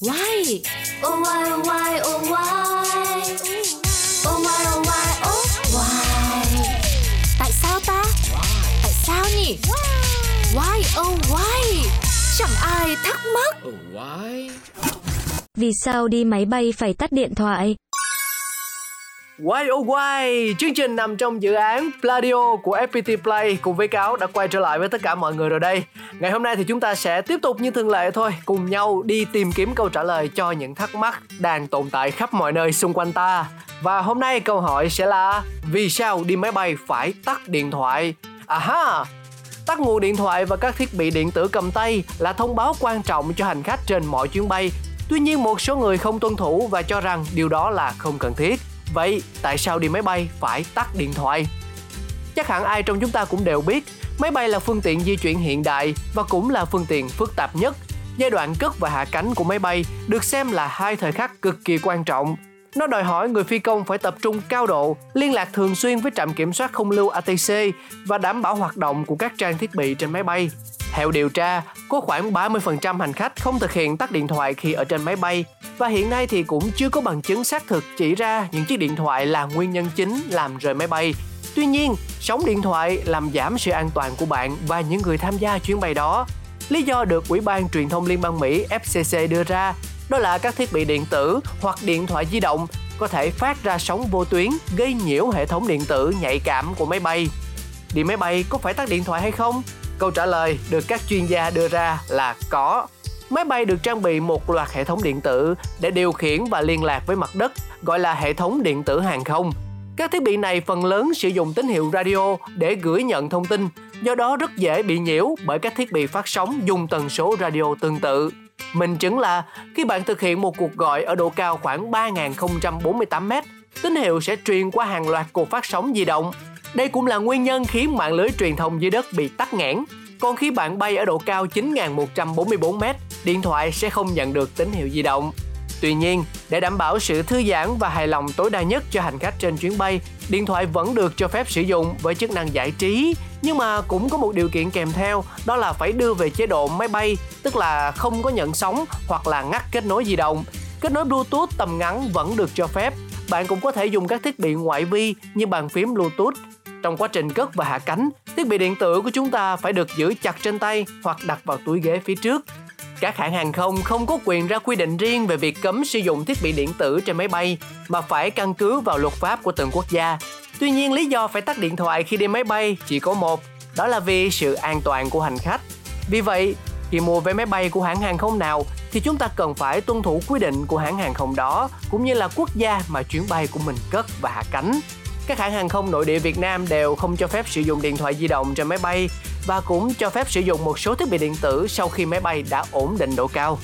Why? Oh why oh why oh why? Oh why oh why oh why? Tại sao ta? Tại sao nhỉ? Why oh why? Chẳng ai thắc mắc. Oh, why? Vì sao đi máy bay phải tắt điện thoại? Why oh why, chương trình nằm trong dự án Pladio của FPT Play cùng với Cáo đã quay trở lại với tất cả mọi người rồi đây. Ngày hôm nay thì chúng ta sẽ tiếp tục như thường lệ thôi, cùng nhau đi tìm kiếm câu trả lời cho những thắc mắc đang tồn tại khắp mọi nơi xung quanh ta. Và hôm nay câu hỏi sẽ là vì sao đi máy bay phải tắt điện thoại? À ha, tắt nguồn điện thoại và các thiết bị điện tử cầm tay là thông báo quan trọng cho hành khách trên mọi chuyến bay. Tuy nhiên một số người không tuân thủ và cho rằng điều đó là không cần thiết. Vậy tại sao đi máy bay phải tắt điện thoại? Chắc hẳn ai trong chúng ta cũng đều biết, máy bay là phương tiện di chuyển hiện đại và cũng là phương tiện phức tạp nhất. Giai đoạn cất và hạ cánh của máy bay được xem là hai thời khắc cực kỳ quan trọng. Nó đòi hỏi người phi công phải tập trung cao độ, liên lạc thường xuyên với trạm kiểm soát không lưu ATC và đảm bảo hoạt động của các trang thiết bị trên máy bay. Theo điều tra, có khoảng 30% hành khách không thực hiện tắt điện thoại khi ở trên máy bay và hiện nay thì cũng chưa có bằng chứng xác thực chỉ ra những chiếc điện thoại là nguyên nhân chính làm rơi máy bay. Tuy nhiên, sóng điện thoại làm giảm sự an toàn của bạn và những người tham gia chuyến bay đó. Lý do được Ủy ban Truyền thông Liên bang Mỹ FCC đưa ra đó là các thiết bị điện tử hoặc điện thoại di động có thể phát ra sóng vô tuyến gây nhiễu hệ thống điện tử nhạy cảm của máy bay. Đi máy bay có phải tắt điện thoại hay không? Câu trả lời được các chuyên gia đưa ra là có. Máy bay được trang bị một loạt hệ thống điện tử để điều khiển và liên lạc với mặt đất, gọi là hệ thống điện tử hàng không. Các thiết bị này phần lớn sử dụng tín hiệu radio để gửi nhận thông tin, do đó rất dễ bị nhiễu bởi các thiết bị phát sóng dùng tần số radio tương tự. Minh chứng là khi bạn thực hiện một cuộc gọi ở độ cao khoảng 3.048m, tín hiệu sẽ truyền qua hàng loạt cột phát sóng di động. Đây cũng là nguyên nhân khiến mạng lưới truyền thông dưới đất bị tắc nghẽn. Còn khi bạn bay ở độ cao 9.144m, điện thoại sẽ không nhận được tín hiệu di động. Tuy nhiên, để đảm bảo sự thư giãn và hài lòng tối đa nhất cho hành khách trên chuyến bay, điện thoại vẫn được cho phép sử dụng với chức năng giải trí, nhưng mà cũng có một điều kiện kèm theo, đó là phải đưa về chế độ máy bay, tức là không có nhận sóng hoặc là ngắt kết nối di động. Kết nối Bluetooth tầm ngắn vẫn được cho phép. Bạn cũng có thể dùng các thiết bị ngoại vi như bàn phím Bluetooth. Trong quá trình cất và hạ cánh, thiết bị điện tử của chúng ta phải được giữ chặt trên tay hoặc đặt vào túi ghế phía trước các hãng hàng không không có quyền ra quy định riêng về việc cấm sử dụng thiết bị điện tử trên máy bay mà phải căn cứ vào luật pháp của từng quốc gia. Tuy nhiên lý do phải tắt điện thoại khi đi máy bay chỉ có một, đó là vì sự an toàn của hành khách. Vì vậy, khi mua vé máy bay của hãng hàng không nào thì chúng ta cần phải tuân thủ quy định của hãng hàng không đó cũng như là quốc gia mà chuyến bay của mình cất và hạ cánh. Các hãng hàng không nội địa Việt Nam đều không cho phép sử dụng điện thoại di động trên máy bay và cũng cho phép sử dụng một số thiết bị điện tử sau khi máy bay đã ổn định độ cao.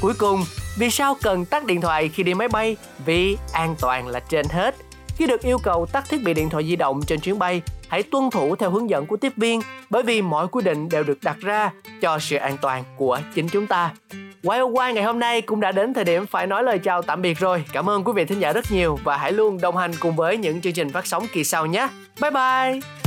Cuối cùng, vì sao cần tắt điện thoại khi đi máy bay? Vì an toàn là trên hết. Khi được yêu cầu tắt thiết bị điện thoại di động trên chuyến bay, hãy tuân thủ theo hướng dẫn của tiếp viên bởi vì mọi quy định đều được đặt ra cho sự an toàn của chính chúng ta. Quay quay, ngày hôm nay cũng đã đến thời điểm phải nói lời chào tạm biệt rồi. Cảm ơn quý vị thính giả rất nhiều và hãy luôn đồng hành cùng với những chương trình phát sóng kỳ sau nhé. Bye bye!